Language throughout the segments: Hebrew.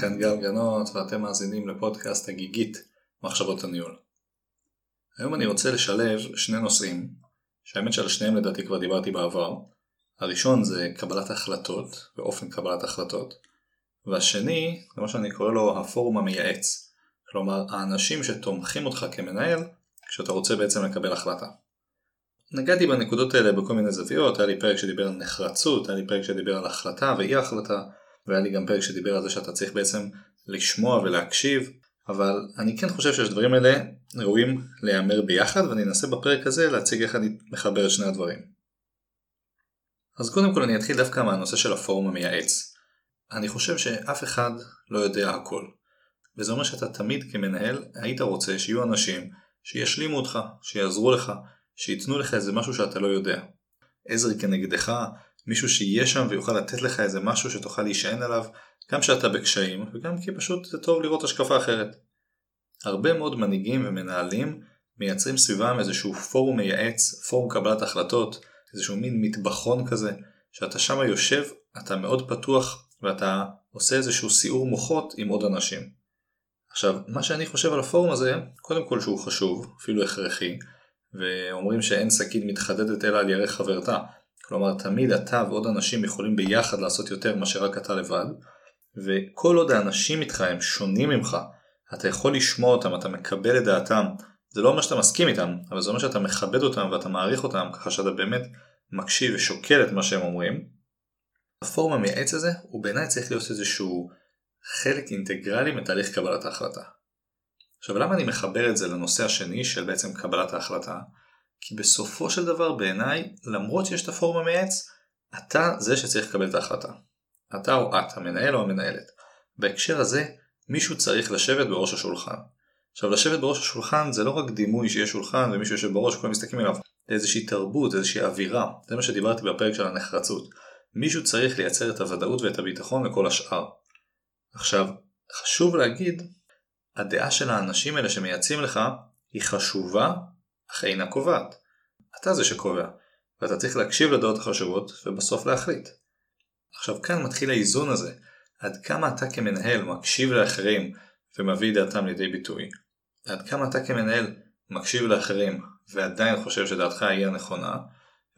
כאן גל גנות ואתם מאזינים לפודקאסט הגיגית מחשבות הניהול. היום אני רוצה לשלב שני נושאים, שהאמת שעל שניהם לדעתי כבר דיברתי בעבר. הראשון זה קבלת החלטות ואופן קבלת החלטות, והשני זה מה שאני קורא לו הפורום המייעץ, כלומר האנשים שתומכים אותך כמנהל כשאתה רוצה בעצם לקבל החלטה. נגעתי בנקודות האלה בכל מיני זוויות, היה לי פרק שדיבר על נחרצות, היה לי פרק שדיבר על החלטה ואי החלטה, והיה לי גם פרק שדיבר על זה שאתה צריך בעצם לשמוע ולהקשיב, אבל אני כן חושב שהדברים האלה ראויים להיאמר ביחד, ואני אנסה בפרק הזה להציג איך אני מחבר את שני הדברים. אז קודם כל אני אתחיל דווקא מהנושא של הפורום המייעץ. אני חושב שאף אחד לא יודע הכל. וזה אומר שאתה תמיד כמנהל היית רוצה שיהיו אנשים שישלימו אותך, שיעזרו לך, שייתנו לך איזה משהו שאתה לא יודע. עזר כנגדך, מישהו שיהיה שם ויוכל לתת לך איזה משהו שתוכל להישען עליו, גם כשאתה בקשיים וגם כי פשוט זה טוב לראות השקפה אחרת. הרבה מאוד מנהיגים ומנהלים מייצרים סביבם איזשהו פורום מייעץ, פורום קבלת החלטות, איזשהו מין מטבחון כזה, שאתה שם יושב, אתה מאוד פתוח ואתה עושה איזשהו סיעור מוחות עם עוד אנשים. עכשיו, מה שאני חושב על הפורום הזה, קודם כל שהוא חשוב, אפילו הכרחי, ואומרים שאין סכין מתחדדת אלא על ירך חברתה. כלומר, תמיד אתה ועוד אנשים יכולים ביחד לעשות יותר מאשר רק אתה לבד, וכל עוד האנשים איתך הם שונים ממך, אתה יכול לשמוע אותם, אתה מקבל את דעתם, זה לא אומר שאתה מסכים איתם, אבל זה אומר שאתה מכבד אותם ואתה מעריך אותם, ככה שאתה באמת מקשיב ושוקל את מה שהם אומרים. הפורום המייעץ הזה, הוא בעיניי צריך להיות איזשהו חלק אינטגרלי מתהליך קבלת ההחלטה. עכשיו למה אני מחבר את זה לנושא השני של בעצם קבלת ההחלטה? כי בסופו של דבר בעיניי, למרות שיש את הפורום המייעץ, אתה זה שצריך לקבל את ההחלטה. אתה או את, המנהל או המנהלת. בהקשר הזה, מישהו צריך לשבת בראש השולחן. עכשיו לשבת בראש השולחן זה לא רק דימוי שיש שולחן ומישהו יושב בראש וכולם מסתכלים עליו, זה איזושהי תרבות, איזושהי אווירה, זה מה שדיברתי בפרק של הנחרצות. מישהו צריך לייצר את הוודאות ואת הביטחון לכל השאר. עכשיו, חשוב להגיד הדעה של האנשים האלה שמייעצים לך היא חשובה, אך אינה קובעת. אתה זה שקובע, ואתה צריך להקשיב לדעות החשובות ובסוף להחליט. עכשיו כאן מתחיל האיזון הזה, עד כמה אתה כמנהל מקשיב לאחרים ומביא דעתם לידי ביטוי, עד כמה אתה כמנהל מקשיב לאחרים ועדיין חושב שדעתך היא הנכונה,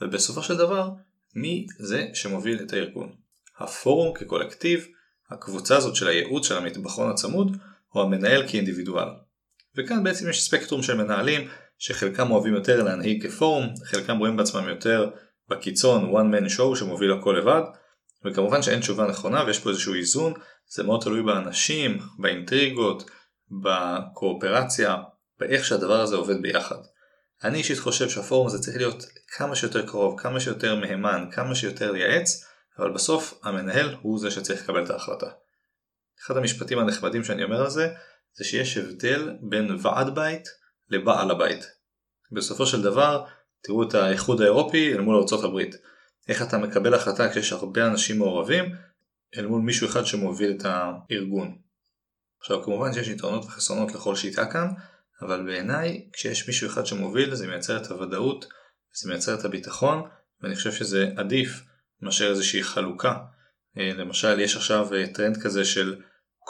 ובסופו של דבר, מי זה שמוביל את הארגון? הפורום כקולקטיב, הקבוצה הזאת של הייעוץ של המטבחון הצמוד, או המנהל כאינדיבידואל. וכאן בעצם יש ספקטרום של מנהלים שחלקם אוהבים יותר להנהיג כפורום, חלקם רואים בעצמם יותר בקיצון one man show שמוביל הכל לבד, וכמובן שאין תשובה נכונה ויש פה איזשהו איזון, זה מאוד תלוי באנשים, באינטריגות, בקואופרציה, באיך שהדבר הזה עובד ביחד. אני אישית חושב שהפורום הזה צריך להיות כמה שיותר קרוב, כמה שיותר מהימן, כמה שיותר לייעץ, אבל בסוף המנהל הוא זה שצריך לקבל את ההחלטה. אחד המשפטים הנחמדים שאני אומר על זה, זה שיש הבדל בין ועד בית לבעל הבית. בסופו של דבר, תראו את האיחוד האירופי אל מול הברית. איך אתה מקבל החלטה כשיש הרבה אנשים מעורבים, אל מול מישהו אחד שמוביל את הארגון. עכשיו כמובן שיש יתרונות וחסרונות לכל שיטה כאן, אבל בעיניי כשיש מישהו אחד שמוביל זה מייצר את הוודאות, זה מייצר את הביטחון, ואני חושב שזה עדיף מאשר איזושהי חלוקה. אה, למשל יש עכשיו אה, טרנד כזה של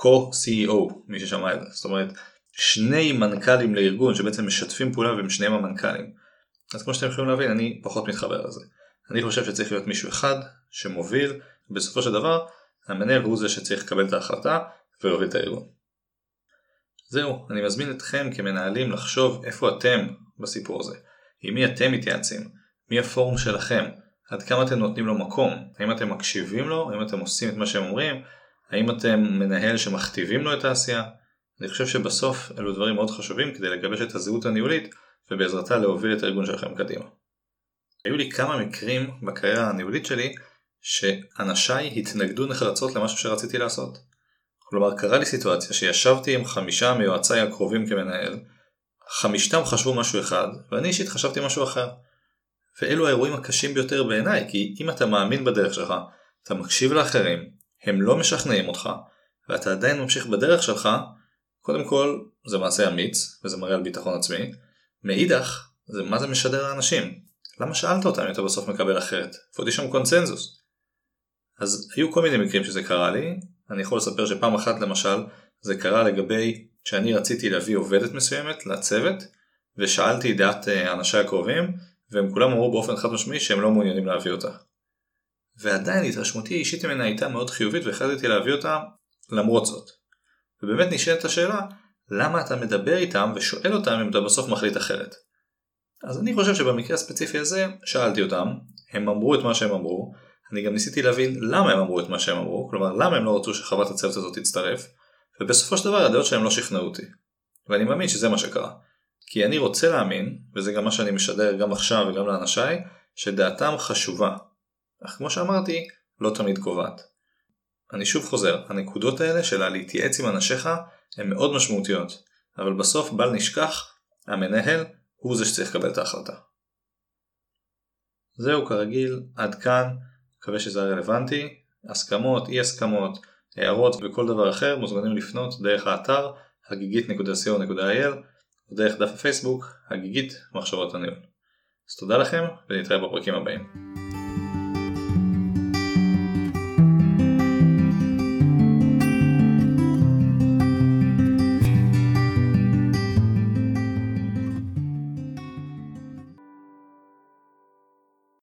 co-CEO, מי ששמע את זה, זאת אומרת שני מנכ"לים לארגון שבעצם משתפים פעולה והם שניהם המנכ"לים. אז כמו שאתם יכולים להבין אני פחות מתחבר לזה. אני חושב שצריך להיות מישהו אחד שמוביל, ובסופו של דבר המנהל הוא זה שצריך לקבל את ההחלטה ולהוביל את הארגון. זהו, אני מזמין אתכם כמנהלים לחשוב איפה אתם בסיפור הזה, עם מי אתם מתייעצים, מי הפורום שלכם, עד כמה אתם נותנים לו מקום, האם אתם מקשיבים לו, האם אתם עושים את מה שהם אומרים, האם אתם מנהל שמכתיבים לו את העשייה? אני חושב שבסוף אלו דברים מאוד חשובים כדי לגבש את הזהות הניהולית ובעזרתה להוביל את הארגון שלכם קדימה. היו לי כמה מקרים בקריירה הניהולית שלי שאנשיי התנגדו נחרצות למשהו שרציתי לעשות. כלומר קרה לי סיטואציה שישבתי עם חמישה מיועציי הקרובים כמנהל, חמישתם חשבו משהו אחד ואני אישית חשבתי משהו אחר. ואלו האירועים הקשים ביותר בעיניי כי אם אתה מאמין בדרך שלך, אתה מקשיב לאחרים, הם לא משכנעים אותך, ואתה עדיין ממשיך בדרך שלך, קודם כל זה מעשה אמיץ, וזה מראה על ביטחון עצמי, מאידך זה מה זה משדר לאנשים. למה שאלת אותם אם אתה בסוף מקבל אחרת? ועוד יש שם קונצנזוס. אז היו כל מיני מקרים שזה קרה לי, אני יכול לספר שפעם אחת למשל זה קרה לגבי שאני רציתי להביא עובדת מסוימת לצוות ושאלתי דעת אה, אנשי הקרובים והם כולם אמרו באופן חד משמעי שהם לא מעוניינים להביא אותה. ועדיין התרשמותי האישית ממנה הייתה מאוד חיובית והחלטתי להביא אותה למרות זאת. ובאמת נשאלת השאלה למה אתה מדבר איתם ושואל אותם אם אתה בסוף מחליט אחרת. אז אני חושב שבמקרה הספציפי הזה שאלתי אותם, הם אמרו את מה שהם אמרו, אני גם ניסיתי להבין למה הם אמרו את מה שהם אמרו, כלומר למה הם לא רצו שחוות הצוות הזאת תצטרף, ובסופו של דבר הדעות שלהם לא שכנעו אותי. ואני מאמין שזה מה שקרה. כי אני רוצה להאמין, וזה גם מה שאני משדר גם עכשיו וגם לאנשיי, שדעתם חשובה. אך כמו שאמרתי, לא תמיד קובעת. אני שוב חוזר, הנקודות האלה של להתייעץ עם אנשיך הן מאוד משמעותיות, אבל בסוף בל נשכח, המנהל הוא זה שצריך לקבל את ההחלטה. זהו כרגיל, עד כאן, מקווה שזה היה רלוונטי, הסכמות, אי הסכמות, הערות וכל דבר אחר מוזמנים לפנות דרך האתר הגיגית.co.il או דרך דף הפייסבוק הגיגית מחשבות הניהול. אז תודה לכם ונתראה בפרקים הבאים.